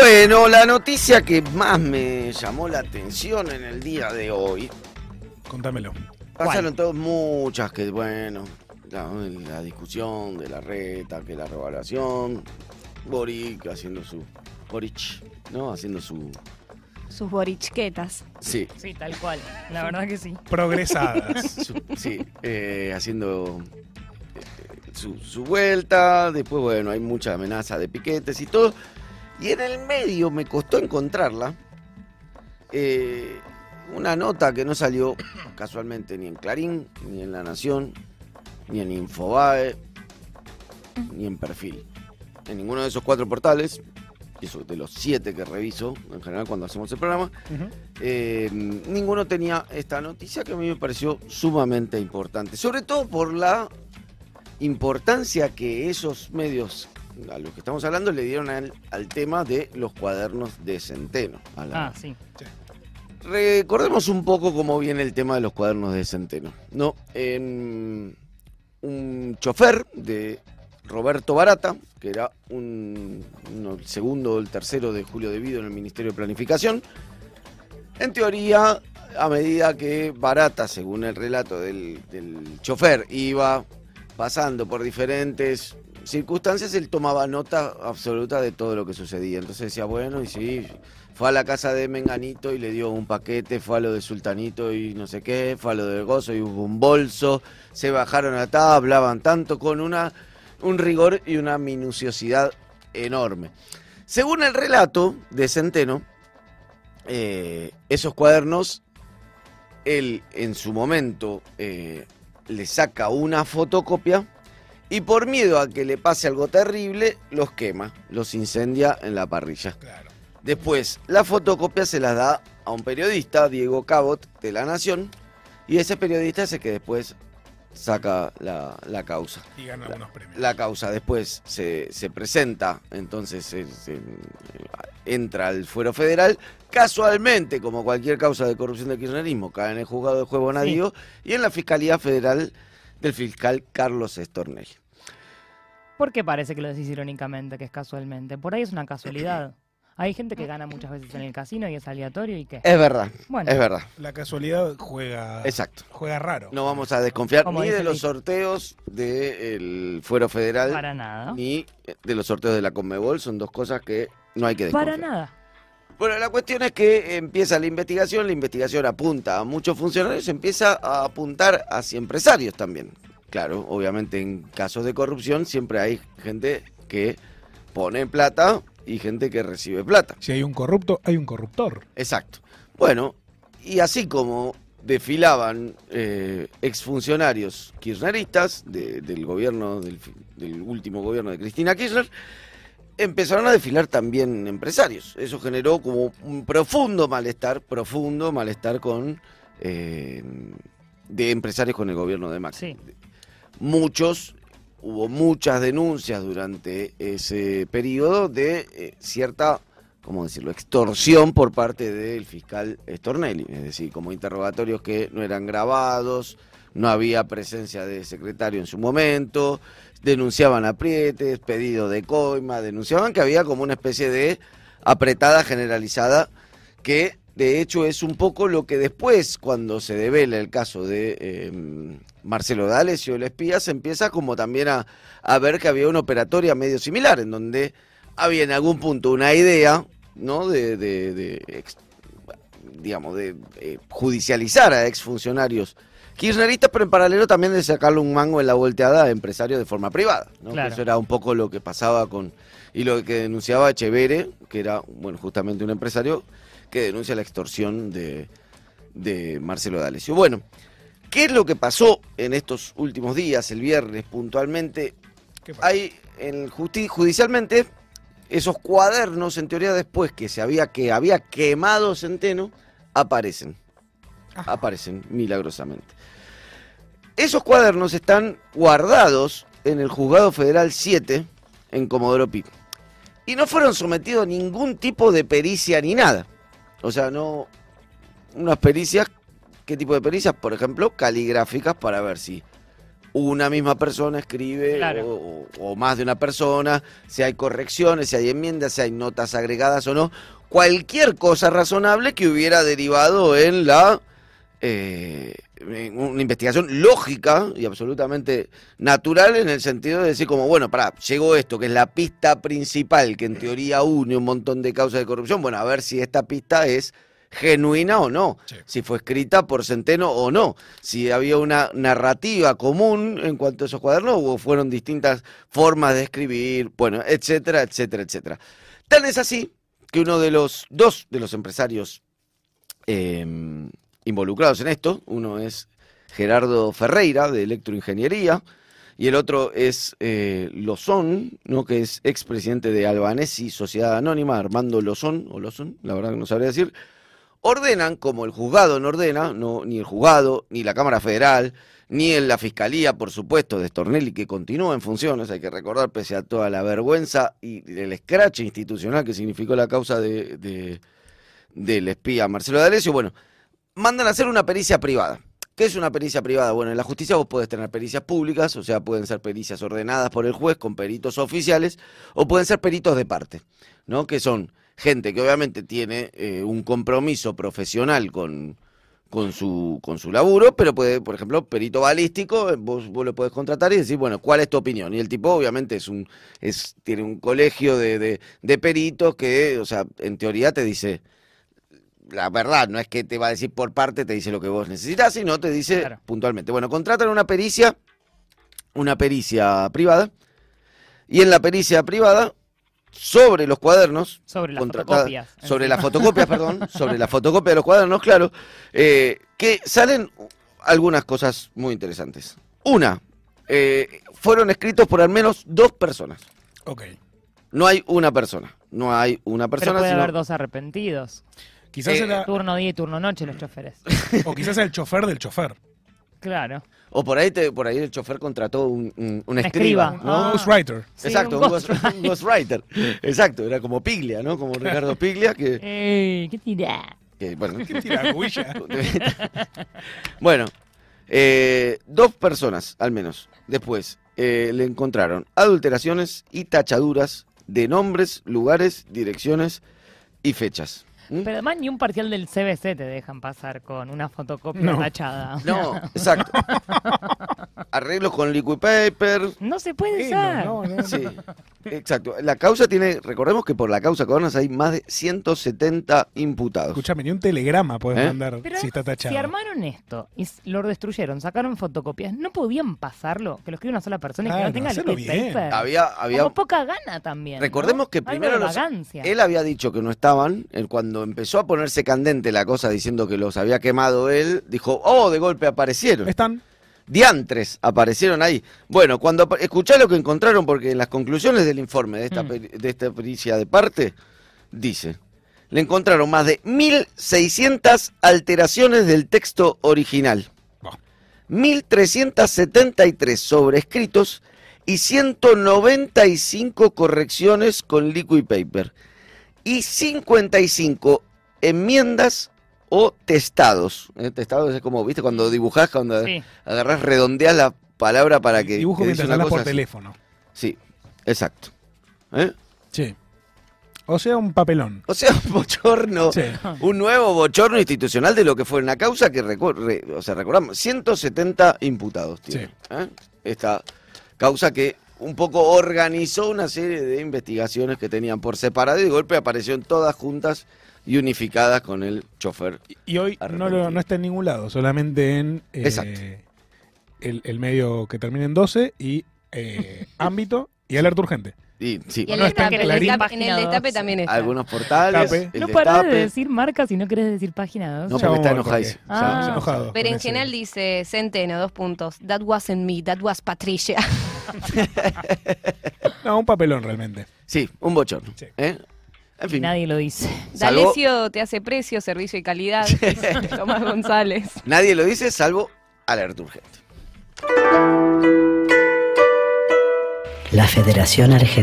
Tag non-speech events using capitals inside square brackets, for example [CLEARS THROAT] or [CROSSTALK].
Bueno, la noticia que más me llamó la atención en el día de hoy. Contámelo. Pasaron todos muchas que, bueno, la, la discusión de la reta, que la revaluación. Boric haciendo su. Boric, ¿no? Haciendo su. Sus borichquetas. Sí, Sí, tal cual. La verdad que sí. Progresadas. [LAUGHS] su- sí, eh, haciendo eh, su, su vuelta. Después, bueno, hay mucha amenaza de piquetes y todo. Y en el medio me costó encontrarla. eh, una nota que no salió casualmente ni en Clarín, ni en La Nación, ni en Infobae, ni en Perfil. En ninguno de esos cuatro portales, y eso de los siete que reviso en general cuando hacemos el programa, eh, ninguno tenía esta noticia que a mí me pareció sumamente importante, sobre todo por la importancia que esos medios a los que estamos hablando le dieron al, al tema de los cuadernos de Centeno. a la- Ah, sí. Recordemos un poco cómo viene el tema de los cuadernos de Centeno. No, en un chofer de Roberto Barata, que era un, uno- el segundo o el tercero de Julio Devido en el Ministerio de Planificación. En teoría, a medida que Barata, según el relato del, del chofer, iba pasando por diferentes circunstancias, él tomaba nota absoluta de todo lo que sucedía. Entonces decía, bueno, y sí, fue a la casa de Menganito y le dio un paquete, fue a lo de Sultanito y no sé qué, fue a lo del Gozo y hubo un bolso, se bajaron a tabla, hablaban tanto con una, un rigor y una minuciosidad enorme. Según el relato de Centeno, eh, esos cuadernos, él en su momento eh, le saca una fotocopia y por miedo a que le pase algo terrible, los quema, los incendia en la parrilla. Claro. Después, la fotocopia se las da a un periodista, Diego Cabot, de La Nación, y ese periodista es el que después saca la, la causa. Y gana algunos premios. La causa después se, se presenta, entonces se- se- entra al fuero federal. Casualmente, como cualquier causa de corrupción del kirchnerismo, cae en el juzgado de juego Bonadío y en la Fiscalía Federal del fiscal Carlos Estornelli. ¿Por qué parece que lo decís irónicamente, que es casualmente? Por ahí es una casualidad. [CLEARS THROAT] Hay gente que gana muchas veces en el casino y es aleatorio y qué. Es verdad, Bueno, es verdad, La casualidad juega. exacto. Juega raro. No vamos a desconfiar Como ni de los sorteos del fuero federal para nada. ni de los sorteos de la Conmebol. Son dos cosas que no hay que desconfiar. Para nada. Bueno, la cuestión es que empieza la investigación, la investigación apunta a muchos funcionarios, empieza a apuntar hacia empresarios también. Claro, obviamente en casos de corrupción siempre hay gente que pone plata y gente que recibe plata. Si hay un corrupto, hay un corruptor. Exacto. Bueno, y así como desfilaban eh, exfuncionarios kirchneristas de- del gobierno, del, del último gobierno de Cristina Kirchner, empezaron a desfilar también empresarios. Eso generó como un profundo malestar, profundo malestar con eh, de empresarios con el gobierno de Macri. Sí. Muchos, hubo muchas denuncias durante ese periodo de eh, cierta, ¿cómo decirlo?, extorsión por parte del fiscal Stornelli. Es decir, como interrogatorios que no eran grabados, no había presencia de secretario en su momento, denunciaban aprietes, pedido de coima, denunciaban que había como una especie de apretada generalizada que de hecho es un poco lo que después, cuando se devela el caso de eh, Marcelo D'Alessio, el espía, se empieza como también a, a ver que había una operatoria medio similar, en donde había en algún punto una idea, ¿no? De, de- digamos, de eh, judicializar a exfuncionarios kirchneristas, pero en paralelo también de sacarle un mango en la volteada a empresarios de forma privada, ¿no? Claro. Eso era un poco lo que pasaba con, y lo que denunciaba Echevere, que era, bueno, justamente un empresario que denuncia la extorsión de, de Marcelo D'Alessio. Bueno, ¿qué es lo que pasó en estos últimos días, el viernes puntualmente? Hay en judicialmente esos cuadernos, en teoría después que se había que había quemado Centeno, aparecen. Ajá. Aparecen milagrosamente. Esos cuadernos están guardados en el Juzgado Federal 7 en Comodoro Pi. Y no fueron sometidos a ningún tipo de pericia ni nada. O sea, no. Unas pericias. ¿Qué tipo de pericias? Por ejemplo, caligráficas para ver si una misma persona escribe Claro. o, o más de una persona, si hay correcciones, si hay enmiendas, si hay notas agregadas o no, cualquier cosa razonable que hubiera derivado en la eh, una investigación lógica y absolutamente natural en el sentido de decir como, bueno, pará, llegó esto, que es la pista principal, que en teoría une un montón de causas de corrupción, bueno, a ver si esta pista es genuina o no, Sí. si fue escrita por Centeno o no, si había una narrativa común en cuanto a esos cuadernos o fueron distintas formas de escribir, bueno, etcétera, etcétera, etcétera. Tal es así que uno de los dos de los empresarios eh, involucrados en esto, uno es Gerardo Ferreira de Electroingeniería y el otro es eh, Lozón, ¿no? que es expresidente de Albanesi Sociedad Anónima, Armando Lozón, o Lozón, la verdad que no sabría decir, ordenan, como el juzgado no ordena, no, ni el juzgado, ni la Cámara Federal, ni en la Fiscalía, por supuesto, de Stornelli, que continúa en funciones, hay que recordar, pese a toda la vergüenza y el escrache institucional que significó la causa de, de- del espía Marcelo D'Alessio, bueno, mandan a hacer una pericia privada. ¿Qué es una pericia privada? Bueno, en la justicia vos podés tener pericias públicas, o sea, pueden ser pericias ordenadas por el juez con peritos oficiales, o pueden ser peritos de parte, ¿no? Que son gente que obviamente tiene eh, un compromiso profesional con, con, su, con su laburo, pero puede, por ejemplo, perito balístico, eh, vos, vos lo podés contratar y decir, bueno, ¿cuál es tu opinión? Y el tipo obviamente es un, es, tiene un colegio de, de, de peritos que, o sea, en teoría te dice la verdad, no es que te va a decir por parte, te dice lo que vos necesitas, sino te dice Claro. puntualmente. Bueno, contratan una pericia, una pericia privada, y en la pericia privada, sobre los cuadernos, Sobre las fotocopias. [LAUGHS] sobre las fotocopias, perdón, sobre la fotocopia de los cuadernos, claro, eh, que salen algunas cosas muy interesantes. Una, eh, fueron escritos por al menos dos personas. Ok. No hay una persona, no hay una Pero persona, puede sino- haber dos arrepentidos. Quizás Eh, era, Turno día y turno noche los choferes. o quizás el chofer del chofer. Claro. O por ahí, te, por ahí el chofer contrató un, un, un escriba. escriba. ¿no? Ah. Ghostwriter. Sí, Exacto, un un, ghost- un ghostwriter. Exacto, era como Piglia, ¿no? Como [LAUGHS] Ricardo Piglia, que, Ey, ¿qué tirá? que, bueno. ¿Qué tira [LAUGHS] bueno, eh, dos personas al menos después eh, le encontraron adulteraciones y tachaduras de nombres, lugares, direcciones y fechas. ¿Mm? Pero además ni un parcial del CBC te dejan pasar con una fotocopia No. tachada. No, [LAUGHS] exacto. Arreglos con liquid paper. No se puede usar. no, no, no. Sí, exacto. La causa tiene, recordemos que por la causa Cornas hay más de 170 imputados. Escúchame, ni un telegrama podés ¿Eh? mandar Pero si está tachado. si armaron esto y lo destruyeron, sacaron fotocopias, ¿no podían pasarlo? Que lo escriba una sola persona y que no tenga liquid bien. paper. Había, había, Como poca gana también. ¿no? Recordemos que primero los- él había dicho que no estaban, él cuando empezó a ponerse candente la cosa diciendo que los había quemado él, dijo, oh, de golpe aparecieron. Están. Diantres aparecieron ahí. Bueno, cuando escuchá lo que encontraron, porque en las conclusiones del informe de esta, Mm. de esta pericia de parte, dice, le encontraron más de 1.600 alteraciones del texto original, Buah. 1.373 sobrescritos y 195 correcciones con liquid paper y 55 enmiendas o testados. ¿eh? Testados es como, ¿viste? Cuando dibujás, cuando Sí. agarrás, redondeás la palabra para que. Dibujo que mientras hablas por así. teléfono. Sí, exacto. ¿Eh? Sí. O sea, un papelón. O sea, [LAUGHS] un bochorno, Sí. un nuevo bochorno institucional de lo que fue una causa que, re- o sea, recordamos, 170 imputados tiene. ¿eh? Esta causa que un poco organizó una serie de investigaciones que tenían por separado y de golpe aparecieron todas juntas y unificadas con el chofer. Y hoy no, lo- no está en ningún lado, solamente en eh, Exacto. el, el medio que termina en 12 y eh, [LAUGHS] ámbito y alerta urgente. Y sí, Y el No está destape, en el destape, en el destape también está. algunos portales, el No parás de decir marcas si no querés decir página 2. No, porque está enojadísimo. Ah. Está enojado. Pero en ese- general dice Centeno, dos puntos. That wasn't me, that was Patricia. [LAUGHS] No, un papelón realmente. Sí, un bochorno. Sí. ¿eh? En fin, Nadie lo dice. Salvo- D'Alessio te hace precio, servicio y calidad. [LAUGHS] Tomás González. nadie lo dice salvo alerta urgente. La Federación Argentina